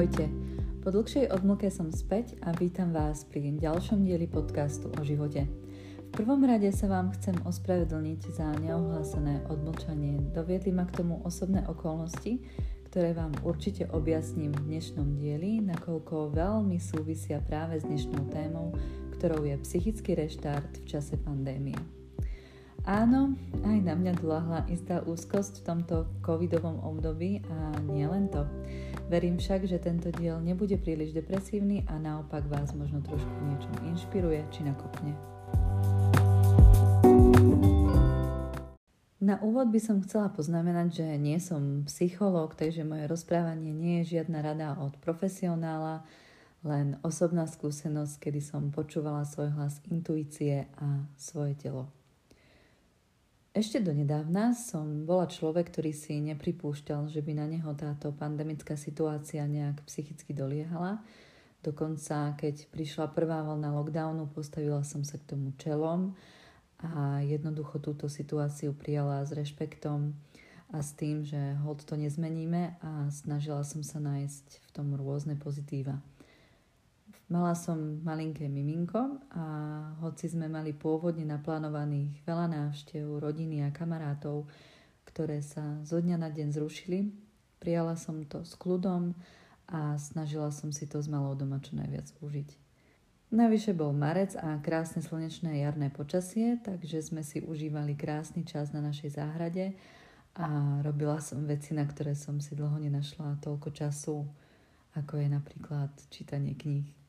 Ahojte. Po dlhšej odmlke som späť a vítam vás pri ďalšom dieli podcastu o živote. V prvom rade sa vám chcem ospravedlniť za neohlásené odmlčanie. Doviedli ma k tomu osobné okolnosti, ktoré vám určite objasním v dnešnom dieli, nakoľko veľmi súvisia práve s dnešnou témou, ktorou je psychický reštart v čase pandémie. Áno, aj na mňa dlahla istá úzkosť v tomto covidovom období a nie len to. Verím však, že tento diel nebude príliš depresívny a naopak vás možno trošku niečo inšpiruje či nakopne. Na úvod by som chcela poznamenať, že nie som psychológ, takže moje rozprávanie nie je žiadna rada od profesionála, len osobná skúsenosť, kedy som počúvala svoj hlas intuície a svoje telo. Ešte donedávna som bola človek, ktorý si nepripúšťal, že by na neho táto pandemická situácia nejak psychicky doliehala. Dokonca, keď prišla prvá vlna lockdownu, postavila som sa k tomu čelom a jednoducho túto situáciu prijala s rešpektom a s tým, že hod to nezmeníme a snažila som sa nájsť v tom rôzne pozitíva. Mala som malinké miminko a hoci sme mali pôvodne naplánovaných veľa návštev, rodiny a kamarátov, ktoré sa zo dňa na deň zrušili, prijala som to s kľudom a snažila som si to s malou doma čo najviac užiť. Navyše bol marec a krásne slnečné jarné počasie, takže sme si užívali krásny čas na našej záhrade a robila som veci, na ktoré som si dlho nenašla toľko času, ako je napríklad čítanie kníh.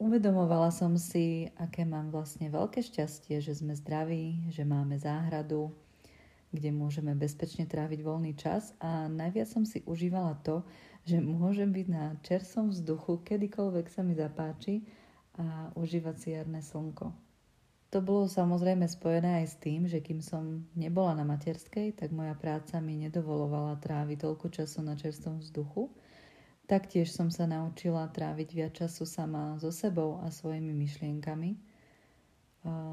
Uvedomovala som si, aké mám vlastne veľké šťastie, že sme zdraví, že máme záhradu, kde môžeme bezpečne tráviť voľný čas a najviac som si užívala to, že môžem byť na čerstvom vzduchu, kedykoľvek sa mi zapáči a užívať si jarné slnko. To bolo samozrejme spojené aj s tým, že kým som nebola na materskej, tak moja práca mi nedovolovala tráviť toľko času na čerstvom vzduchu, Taktiež som sa naučila tráviť viac času sama so sebou a svojimi myšlienkami.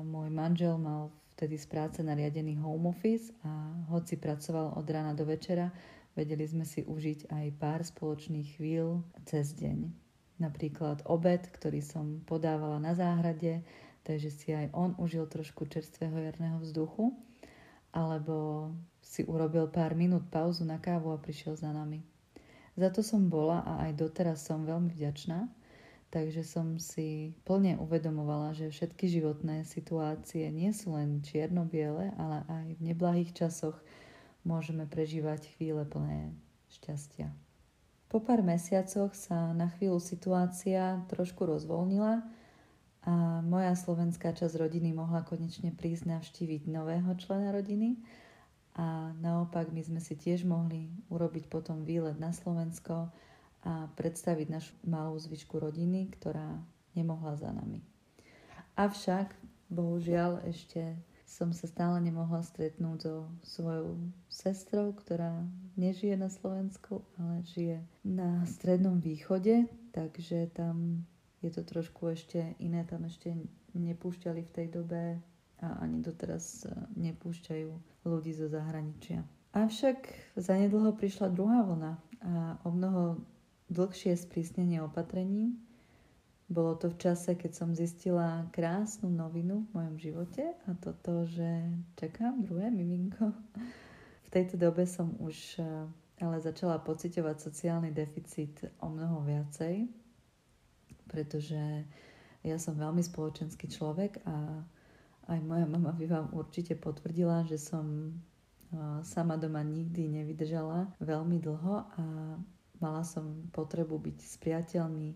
Môj manžel mal vtedy z práce nariadený home office a hoci pracoval od rána do večera, vedeli sme si užiť aj pár spoločných chvíľ cez deň. Napríklad obed, ktorý som podávala na záhrade, takže si aj on užil trošku čerstvého jarného vzduchu, alebo si urobil pár minút pauzu na kávu a prišiel za nami. Za to som bola a aj doteraz som veľmi vďačná, takže som si plne uvedomovala, že všetky životné situácie nie sú len čierno-biele, ale aj v neblahých časoch môžeme prežívať chvíle plné šťastia. Po pár mesiacoch sa na chvíľu situácia trošku rozvolnila a moja slovenská časť rodiny mohla konečne prísť navštíviť nového člena rodiny a naopak my sme si tiež mohli urobiť potom výlet na Slovensko a predstaviť našu malú zvyšku rodiny, ktorá nemohla za nami. Avšak, bohužiaľ, ešte som sa stále nemohla stretnúť so svojou sestrou, ktorá nežije na Slovensku, ale žije na Strednom východe, takže tam je to trošku ešte iné, tam ešte nepúšťali v tej dobe a ani doteraz e, nepúšťajú ľudí zo zahraničia. Avšak zanedlho prišla druhá vlna a o mnoho dlhšie sprísnenie opatrení. Bolo to v čase, keď som zistila krásnu novinu v mojom živote a to to, že čakám druhé miminko. V tejto dobe som už e, ale začala pociťovať sociálny deficit o mnoho viacej, pretože ja som veľmi spoločenský človek a aj moja mama by vám určite potvrdila, že som sama doma nikdy nevydržala veľmi dlho a mala som potrebu byť s priateľmi,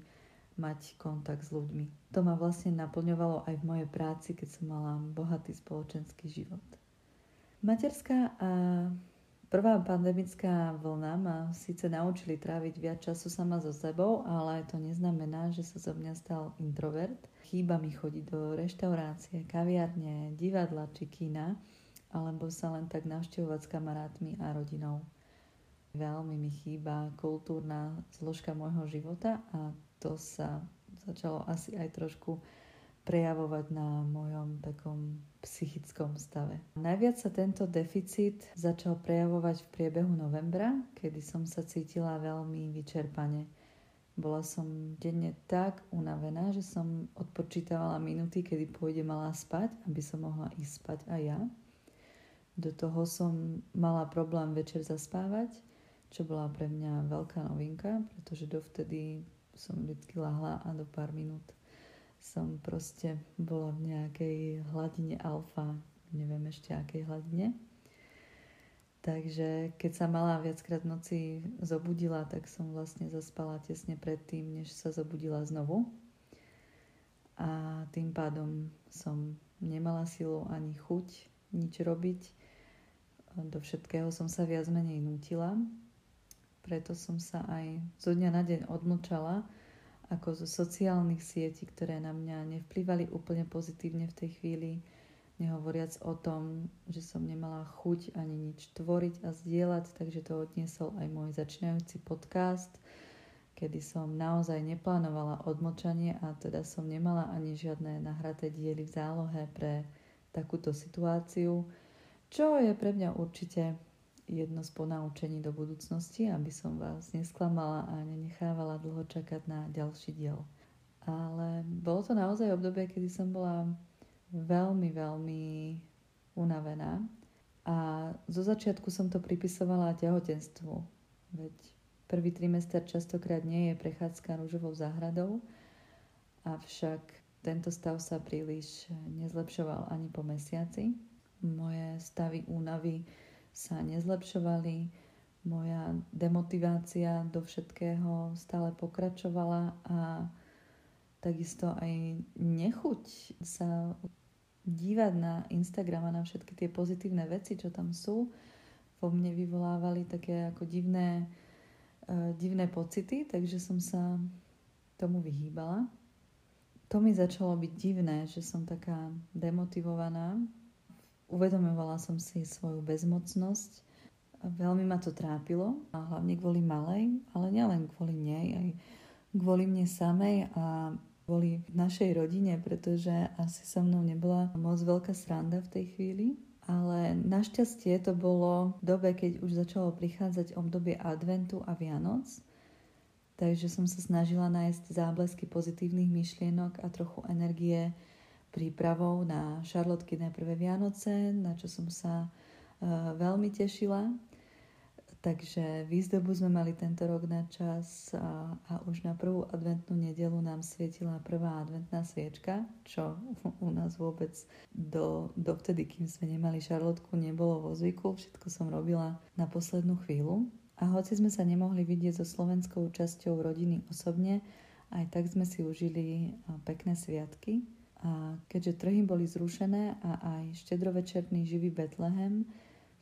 mať kontakt s ľuďmi. To ma vlastne naplňovalo aj v mojej práci, keď som mala bohatý spoločenský život. Materská a prvá pandemická vlna ma síce naučili tráviť viac času sama so sebou, ale to neznamená, že sa zo mňa stal introvert – chýba mi chodiť do reštaurácie, kaviarne, divadla či kína, alebo sa len tak navštevovať s kamarátmi a rodinou. Veľmi mi chýba kultúrna zložka môjho života a to sa začalo asi aj trošku prejavovať na mojom takom psychickom stave. Najviac sa tento deficit začal prejavovať v priebehu novembra, kedy som sa cítila veľmi vyčerpane Bola som denne tak unavená, že som odpočítavala minúty, kedy pôjde malá spať, aby som mohla ísť spať aj ja. Do toho som mala problém večer zaspávať, čo bola pre mňa veľká novinka, pretože dovtedy som vždy lahla a do pár minút som proste bola v nejakej hladine alfa, neviem ešte akej hladine. Takže keď sa malá viackrát v noci zobudila, tak som vlastne zaspala tesne predtým, než sa zobudila znovu. A tým pádom som nemala silu ani chuť nič robiť. Do všetkého som sa viac menej nutila. Preto som sa aj zo dňa na deň odmlčala ako zo sociálnych sietí, ktoré na mňa nevplyvali úplne pozitívne v tej chvíli nehovoriac o tom, že som nemala chuť ani nič tvoriť a zdieľať, takže to odniesol aj môj začínajúci podcast, kedy som naozaj neplánovala odmočanie a teda som nemala ani žiadne nahraté diely v zálohe pre takúto situáciu, čo je pre mňa určite jedno z ponaučení do budúcnosti, aby som vás nesklamala a nenechávala dlho čakať na ďalší diel. Ale bolo to naozaj obdobie, kedy som bola veľmi, veľmi unavená. A zo začiatku som to pripisovala tehotenstvu. Veď prvý trimester častokrát nie je prechádzka rúžovou záhradou, avšak tento stav sa príliš nezlepšoval ani po mesiaci. Moje stavy únavy sa nezlepšovali, moja demotivácia do všetkého stále pokračovala a takisto aj nechuť sa dívať na Instagram a na všetky tie pozitívne veci, čo tam sú, vo mne vyvolávali také ako divné, uh, divné pocity, takže som sa tomu vyhýbala. To mi začalo byť divné, že som taká demotivovaná. Uvedomovala som si svoju bezmocnosť. Veľmi ma to trápilo, a hlavne kvôli malej, ale nielen kvôli nej, aj kvôli mne samej a v našej rodine, pretože asi so mnou nebola moc veľká sranda v tej chvíli. Ale našťastie to bolo v dobe, keď už začalo prichádzať obdobie adventu a Vianoc. Takže som sa snažila nájsť záblesky pozitívnych myšlienok a trochu energie prípravou na Šarlotky prvé Vianoce, na čo som sa uh, veľmi tešila. Takže výzdobu sme mali tento rok na čas a, a už na prvú adventnú nedelu nám svietila prvá adventná sviečka, čo u nás vôbec do, dovtedy, kým sme nemali šarlotku, nebolo vo zvyku. Všetko som robila na poslednú chvíľu. A hoci sme sa nemohli vidieť so slovenskou časťou rodiny osobne, aj tak sme si užili pekné sviatky. A keďže trhy boli zrušené a aj štedrovečerný živý Betlehem,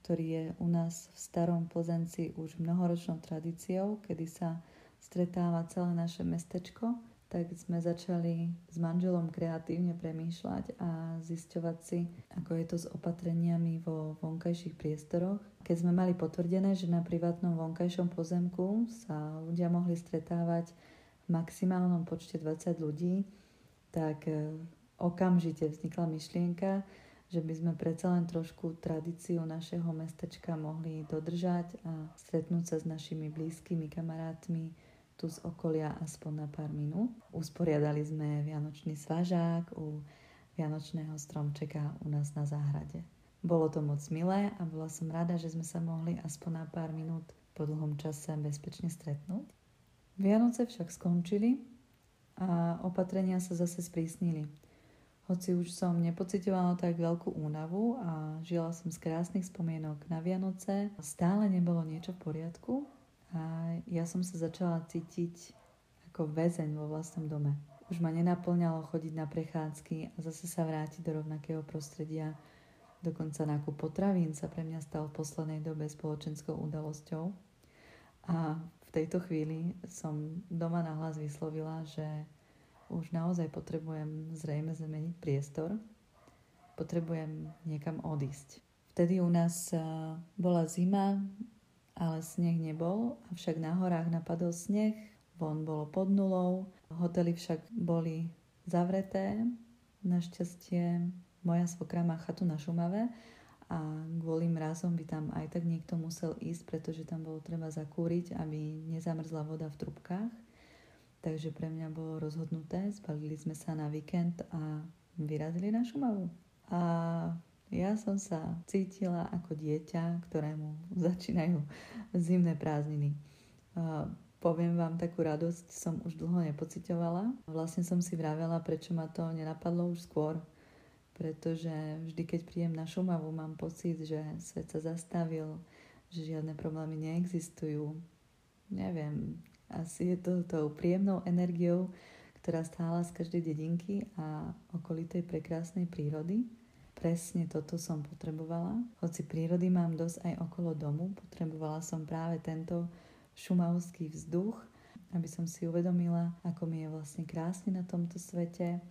ktorý je u nás v starom Plzenci už mnohoročnou tradíciou, kedy sa stretáva celé naše mestečko, tak sme začali s manželom kreatívne premýšľať a zisťovať si, ako je to s opatreniami vo vonkajších priestoroch. Keď sme mali potvrdené, že na privátnom vonkajšom pozemku sa ľudia mohli stretávať v maximálnom počte 20 ľudí, tak okamžite vznikla myšlienka, že by sme predsa len trošku tradíciu našeho mestečka mohli dodržať a stretnúť sa s našimi blízkymi kamarátmi tu z okolia aspoň na pár minút. Usporiadali sme vianočný svažák u vianočného stromčeka u nás na záhrade. Bolo to moc milé a bola som rada, že sme sa mohli aspoň na pár minút po dlhom čase bezpečne stretnúť. Vianoce však skončili a opatrenia sa zase sprísnili. Hoci už som nepocitovala tak veľkú únavu a žila som z krásnych spomienok na Vianoce, stále nebolo niečo v poriadku a ja som sa začala cítiť ako väzeň vo vlastnom dome. Už ma nenaplňalo chodiť na prechádzky a zase sa vrátiť do rovnakého prostredia. Dokonca nákup potravín sa pre mňa stal v poslednej dobe spoločenskou udalosťou. A v tejto chvíli som doma nahlas vyslovila, že už naozaj potrebujem zrejme zmeniť priestor, potrebujem niekam odísť. Vtedy u nás bola zima, ale sneh nebol, avšak na horách napadol sneh, von bolo pod nulou, hotely však boli zavreté. Našťastie moja svokra má chatu na Šumave a kvôli mrazom by tam aj tak niekto musel ísť, pretože tam bolo treba zakúriť, aby nezamrzla voda v trubkách. Takže pre mňa bolo rozhodnuté, spalili sme sa na víkend a vyrazili na Šumavu. A ja som sa cítila ako dieťa, ktorému začínajú zimné prázdniny. Poviem vám, takú radosť som už dlho nepocitovala. Vlastne som si vravela, prečo ma to nenapadlo už skôr. Pretože vždy, keď príjem na Šumavu, mám pocit, že svet sa zastavil, že žiadne problémy neexistujú. Neviem, asi je to tou príjemnou energiou, ktorá stála z každej dedinky a okolitej prekrásnej prírody. Presne toto som potrebovala. Hoci prírody mám dosť aj okolo domu, potrebovala som práve tento šumavský vzduch, aby som si uvedomila, ako mi je vlastne krásne na tomto svete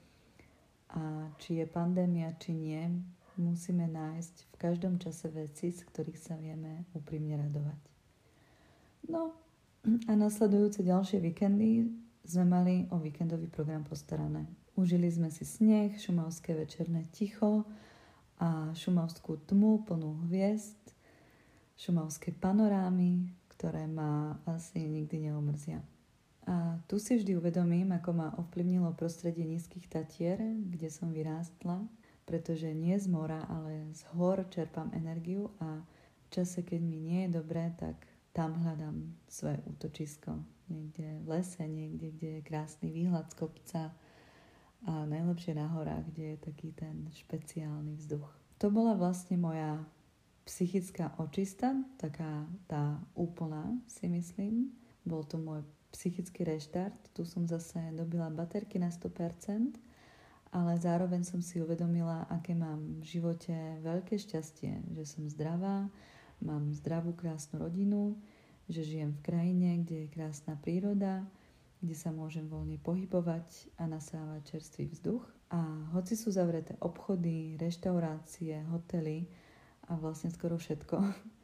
a či je pandémia, či nie, musíme nájsť v každom čase veci, z ktorých sa vieme úprimne radovať. No a nasledujúce ďalšie víkendy sme mali o víkendový program postarané. Užili sme si sneh, šumavské večerné ticho a šumavskú tmu plnú hviezd, šumavské panorámy, ktoré ma asi nikdy neomrzia. A tu si vždy uvedomím, ako ma ovplyvnilo prostredie nízkych tatier, kde som vyrástla, pretože nie z mora, ale z hor čerpám energiu a v čase, keď mi nie je dobré, tak tam hľadám svoje útočisko. Niekde v lese, niekde, kde je krásny výhľad z kopca a najlepšie na horách, kde je taký ten špeciálny vzduch. To bola vlastne moja psychická očista, taká tá úplná si myslím. Bol to môj psychický reštart. Tu som zase dobila baterky na 100%, ale zároveň som si uvedomila, aké mám v živote veľké šťastie, že som zdravá, mám zdravú, krásnu rodinu, že žijem v krajine, kde je krásna príroda, kde sa môžem voľne pohybovať a nasávať čerstvý vzduch. A hoci sú zavreté obchody, reštaurácie, hotely, a vlastne skoro všetko,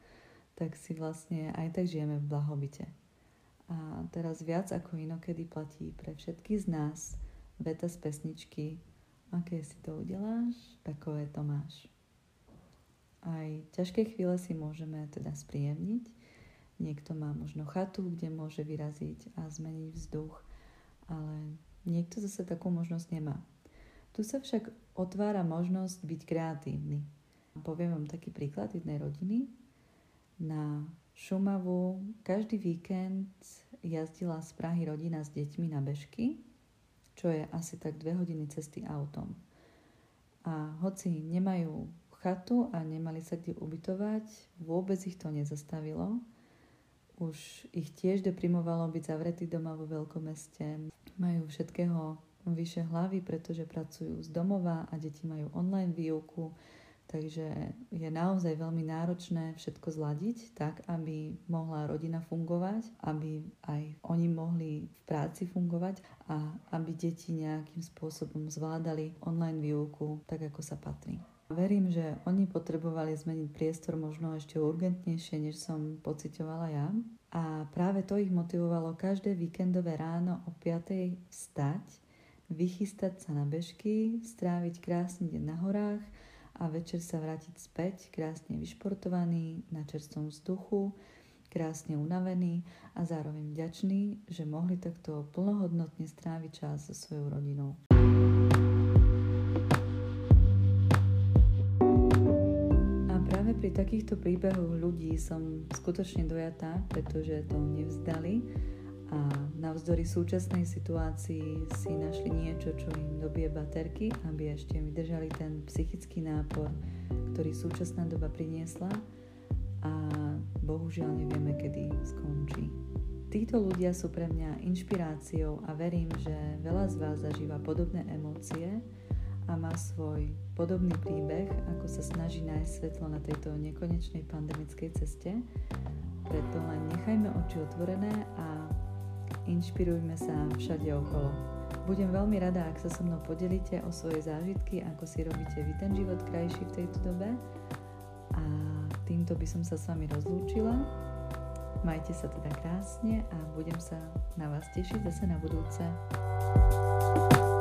tak si vlastne aj tak žijeme v blahobite. A teraz viac ako inokedy platí pre všetky z nás veta z pesničky aké si to udeláš, takové to máš. Aj ťažké chvíle si môžeme teda spríjemniť. Niekto má možno chatu, kde môže vyraziť a zmeniť vzduch, ale niekto zase takú možnosť nemá. Tu sa však otvára možnosť byť kreatívny, Poviem vám taký príklad jednej rodiny. Na Šumavu každý víkend jazdila z Prahy rodina s deťmi na bežky, čo je asi tak dve hodiny cesty autom. A hoci nemajú chatu a nemali sa kde ubytovať, vôbec ich to nezastavilo. Už ich tiež deprimovalo byť zavretí doma vo veľkom meste. Majú všetkého vyše hlavy, pretože pracujú z domova a deti majú online výuku Takže je naozaj veľmi náročné všetko zladiť tak, aby mohla rodina fungovať, aby aj oni mohli v práci fungovať a aby deti nejakým spôsobom zvládali online výuku tak, ako sa patrí. Verím, že oni potrebovali zmeniť priestor možno ešte urgentnejšie, než som pocitovala ja. A práve to ich motivovalo každé víkendové ráno o 5. vstať, vychystať sa na bežky, stráviť krásny deň na horách, a večer sa vrátiť späť, krásne vyšportovaný, na čerstvom vzduchu, krásne unavený a zároveň vďačný, že mohli takto plnohodnotne stráviť čas so svojou rodinou. Pri takýchto príbehoch ľudí som skutočne dojatá, pretože to nevzdali a navzdory súčasnej situácii si našli niečo, čo im dobie baterky, aby ešte vydržali ten psychický nápor, ktorý súčasná doba priniesla a bohužiaľ nevieme, kedy skončí. Títo ľudia sú pre mňa inšpiráciou a verím, že veľa z vás zažíva podobné emócie a má svoj podobný príbeh, ako sa snaží nájsť svetlo na tejto nekonečnej pandemickej ceste. Preto len nechajme oči otvorené a inšpirujme sa všade okolo. Budem veľmi rada, ak sa so mnou podelíte o svoje zážitky, ako si robíte vy ten život krajší v tejto dobe. A týmto by som sa s vami rozlúčila. Majte sa teda krásne a budem sa na vás tešiť zase na budúce. thank you